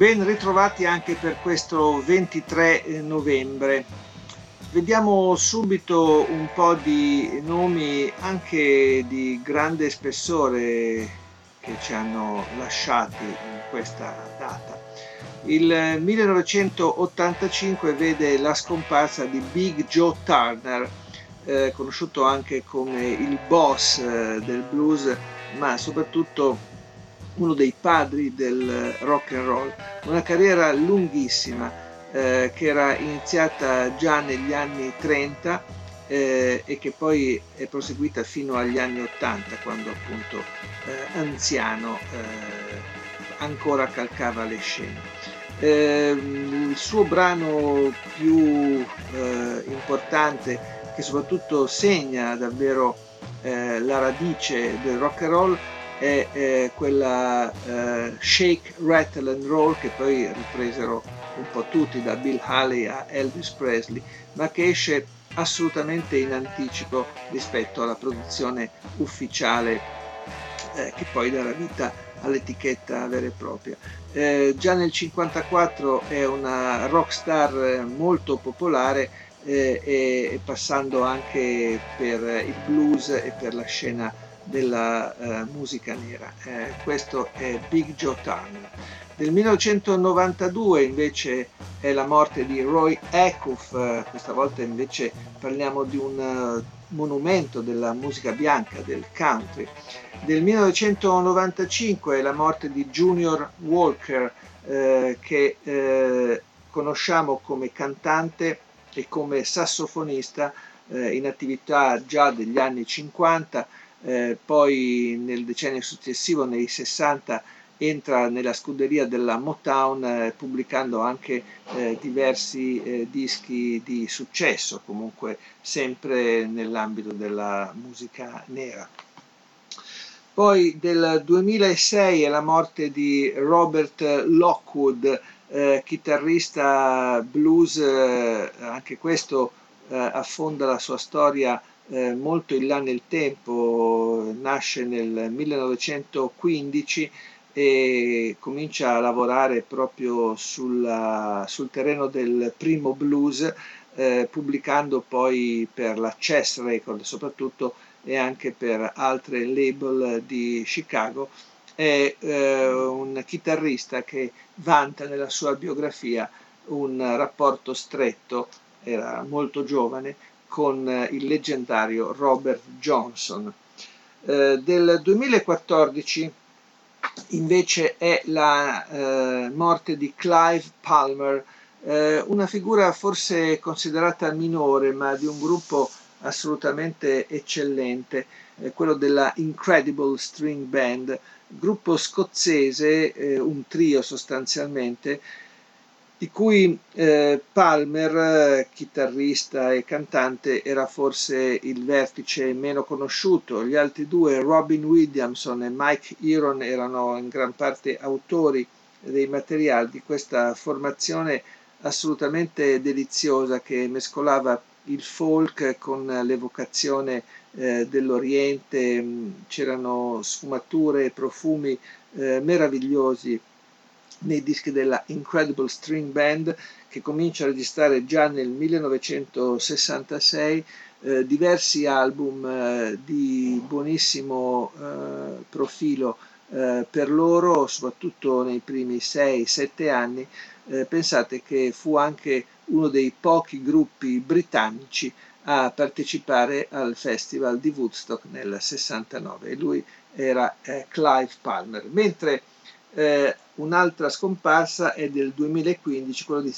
Ben ritrovati anche per questo 23 novembre. Vediamo subito un po' di nomi anche di grande spessore che ci hanno lasciati in questa data. Il 1985 vede la scomparsa di Big Joe Turner, eh, conosciuto anche come il boss eh, del blues, ma soprattutto uno dei padri del rock and roll, una carriera lunghissima eh, che era iniziata già negli anni 30 eh, e che poi è proseguita fino agli anni 80 quando appunto eh, anziano eh, ancora calcava le scene. Ehm, il suo brano più eh, importante che soprattutto segna davvero eh, la radice del rock and roll è eh, quella eh, Shake, Rattle and Roll che poi ripresero un po' tutti da Bill Haley a Elvis Presley, ma che esce assolutamente in anticipo rispetto alla produzione ufficiale eh, che poi darà vita all'etichetta vera e propria. Eh, già nel 1954 è una rockstar molto popolare eh, e passando anche per il blues e per la scena della eh, musica nera. Eh, questo è Big Joe Turner. Del 1992 invece è la morte di Roy Acuff, eh, questa volta invece parliamo di un uh, monumento della musica bianca, del country. Del 1995 è la morte di Junior Walker eh, che eh, conosciamo come cantante e come sassofonista in attività già degli anni 50 eh, poi nel decennio successivo, nei 60, entra nella scuderia della Motown eh, pubblicando anche eh, diversi eh, dischi di successo, comunque sempre nell'ambito della musica nera. Poi del 2006 è la morte di Robert Lockwood, eh, chitarrista blues, eh, anche questo affonda la sua storia eh, molto in là nel tempo, nasce nel 1915 e comincia a lavorare proprio sulla, sul terreno del primo blues, eh, pubblicando poi per la Chess Record soprattutto e anche per altre label di Chicago. È eh, un chitarrista che vanta nella sua biografia un rapporto stretto, era molto giovane, con eh, il leggendario Robert Johnson. Eh, del 2014 invece è la eh, morte di Clive Palmer, eh, una figura forse considerata minore ma di un gruppo assolutamente eccellente, eh, quello della Incredible String Band, gruppo scozzese, eh, un trio sostanzialmente, di cui eh, Palmer, chitarrista e cantante, era forse il vertice meno conosciuto. Gli altri due, Robin Williamson e Mike Iron, erano in gran parte autori dei materiali di questa formazione assolutamente deliziosa che mescolava il folk con l'evocazione eh, dell'Oriente, c'erano sfumature e profumi eh, meravigliosi nei dischi della Incredible String Band che comincia a registrare già nel 1966 eh, diversi album eh, di buonissimo eh, profilo eh, per loro, soprattutto nei primi 6-7 anni. Eh, pensate che fu anche uno dei pochi gruppi britannici a partecipare al festival di Woodstock nel 69 e lui era eh, Clive Palmer. Mentre eh, un'altra scomparsa è del 2015, quello di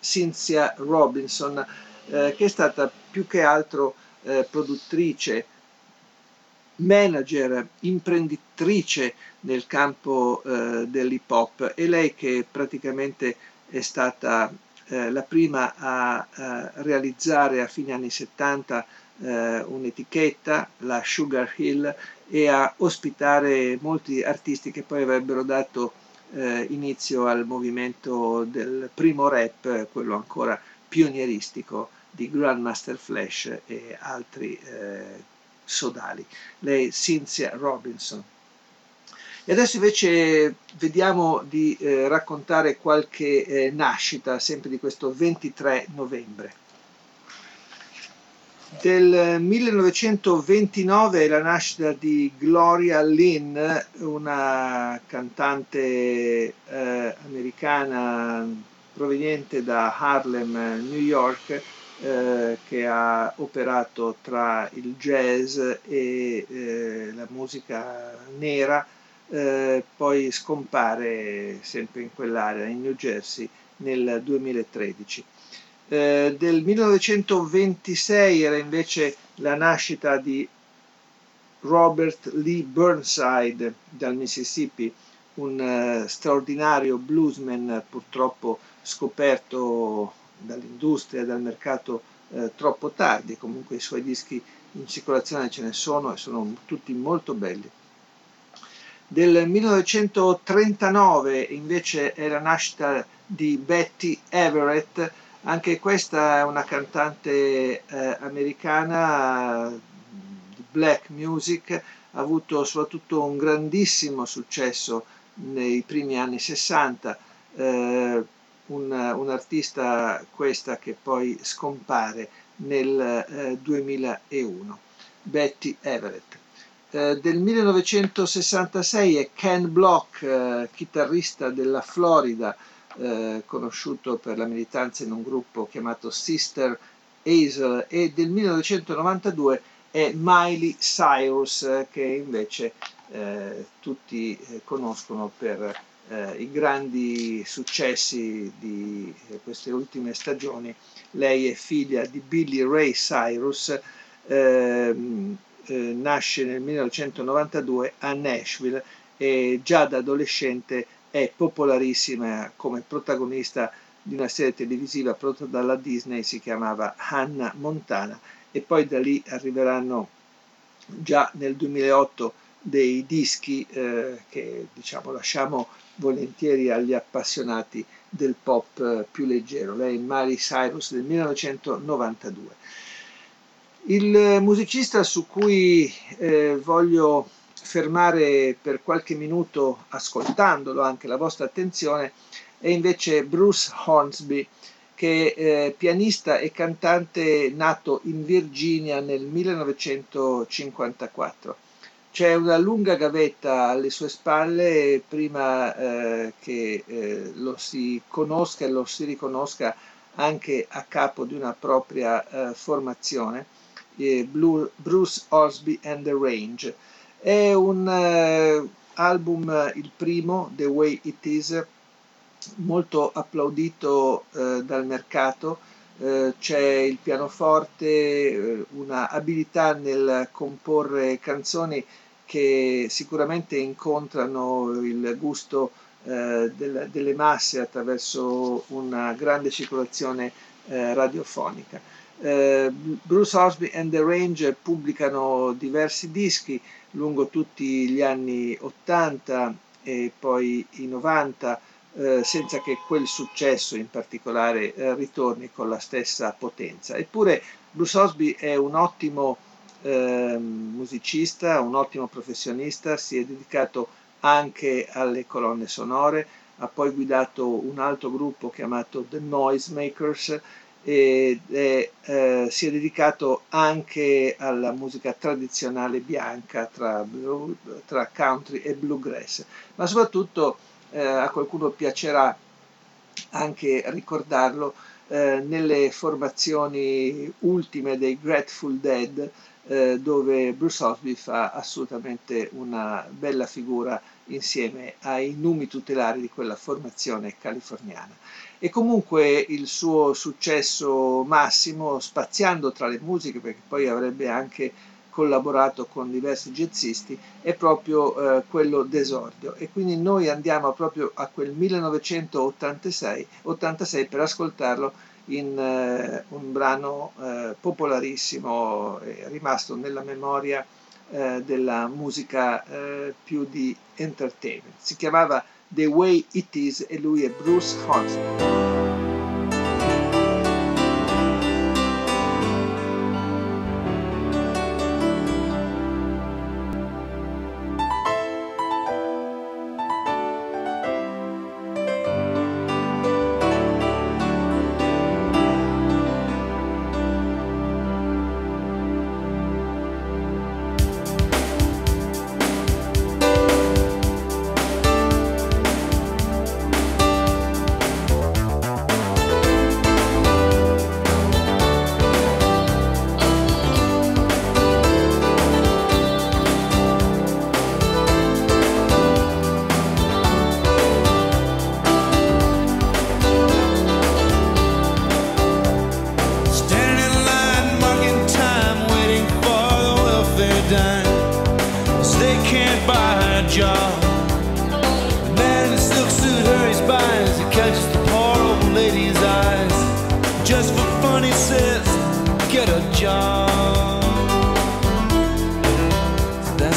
Cynthia Robinson, eh, che è stata più che altro eh, produttrice manager, imprenditrice nel campo eh, dell'hip hop. E lei che praticamente è stata eh, la prima a, a, realizzare a fine anni 70 eh, un'etichetta, la Sugar Hill, e a ospitare molti artisti che poi avrebbero dato eh, inizio al movimento del primo rap, quello ancora pionieristico di Grandmaster Flash e altri eh, sodali. Lei Cynthia Robinson. E adesso invece vediamo di eh, raccontare qualche eh, nascita, sempre di questo 23 novembre. Del 1929 è la nascita di Gloria Lynn, una cantante eh, americana proveniente da Harlem, New York, eh, che ha operato tra il jazz e eh, la musica nera, eh, poi scompare sempre in quell'area, in New Jersey, nel 2013. Eh, del 1926 era invece la nascita di Robert Lee Burnside dal Mississippi, un uh, straordinario bluesman purtroppo scoperto dall'industria, dal mercato eh, troppo tardi, comunque i suoi dischi in circolazione ce ne sono e sono tutti molto belli. Del 1939 invece è la nascita di Betty Everett, anche questa è una cantante eh, americana di black music, ha avuto soprattutto un grandissimo successo nei primi anni 60, eh, un, un, artista questa che poi scompare nel eh, 2001, Betty Everett. Eh, del 1966 è Ken Block, eh, chitarrista della Florida, eh, conosciuto per la militanza in un gruppo chiamato Sister Hazel e del 1992 è Miley Cyrus eh, che invece eh, tutti eh, conoscono per eh, i grandi successi di queste ultime stagioni. Lei è figlia di Billy Ray Cyrus, ehm, nasce nel 1992 a Nashville e già da adolescente è popolarissima come protagonista di una serie televisiva prodotta dalla Disney, si chiamava Hannah Montana e poi da lì arriveranno già nel 2008 dei dischi eh, che diciamo lasciamo volentieri agli appassionati del pop eh, più leggero. Lei è Mary Cyrus del 1992. Il musicista su cui eh, voglio fermare per qualche minuto ascoltandolo anche la vostra attenzione è invece Bruce Hornsby che è eh, pianista e cantante nato in Virginia nel 1954. C'è una lunga gavetta alle sue spalle prima eh, che eh, lo si conosca e lo si riconosca anche a capo di una propria eh, formazione, eh, Blue, Bruce Osby and the Range è un eh, album, il primo, The Way It Is, molto applaudito eh, dal mercato. Eh, c'è il pianoforte, eh, una abilità nel comporre canzoni che sicuramente incontrano il gusto eh, del, delle masse attraverso una grande circolazione eh, radiofonica. Eh, Bruce Osby and the Range pubblicano diversi dischi lungo tutti gli anni 80 e poi i 90 eh, senza che quel successo in particolare eh, ritorni con la stessa potenza. Eppure Bruce Osby è un ottimo eh, musicista, un ottimo professionista, si è dedicato anche alle colonne sonore, ha poi guidato un altro gruppo chiamato The Noisemakers e eh, eh, si è dedicato anche alla musica tradizionale bianca tra, tra country e bluegrass, ma soprattutto eh, a qualcuno piacerà anche ricordarlo eh, nelle formazioni ultime dei Grateful Dead eh, dove Bruce Osby fa assolutamente una bella figura insieme ai numi tutelari di quella formazione californiana e comunque il suo successo massimo, spaziando tra le musiche, perché poi avrebbe anche collaborato con diversi jazzisti, è proprio eh, quello d'esordio. E quindi noi andiamo proprio a quel 1986 86 per ascoltarlo in eh, un brano eh, popolarissimo, eh, rimasto nella memoria eh, della musica eh, più di entertainment. Si chiamava the way it is a Louis Bruce concert.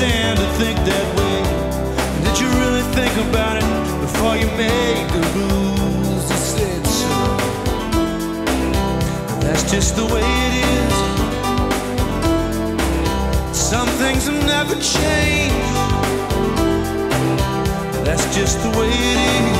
understand to think that way? Did you really think about it before you made the rules that said so? That's just the way it is. Some things have never changed. That's just the way it is.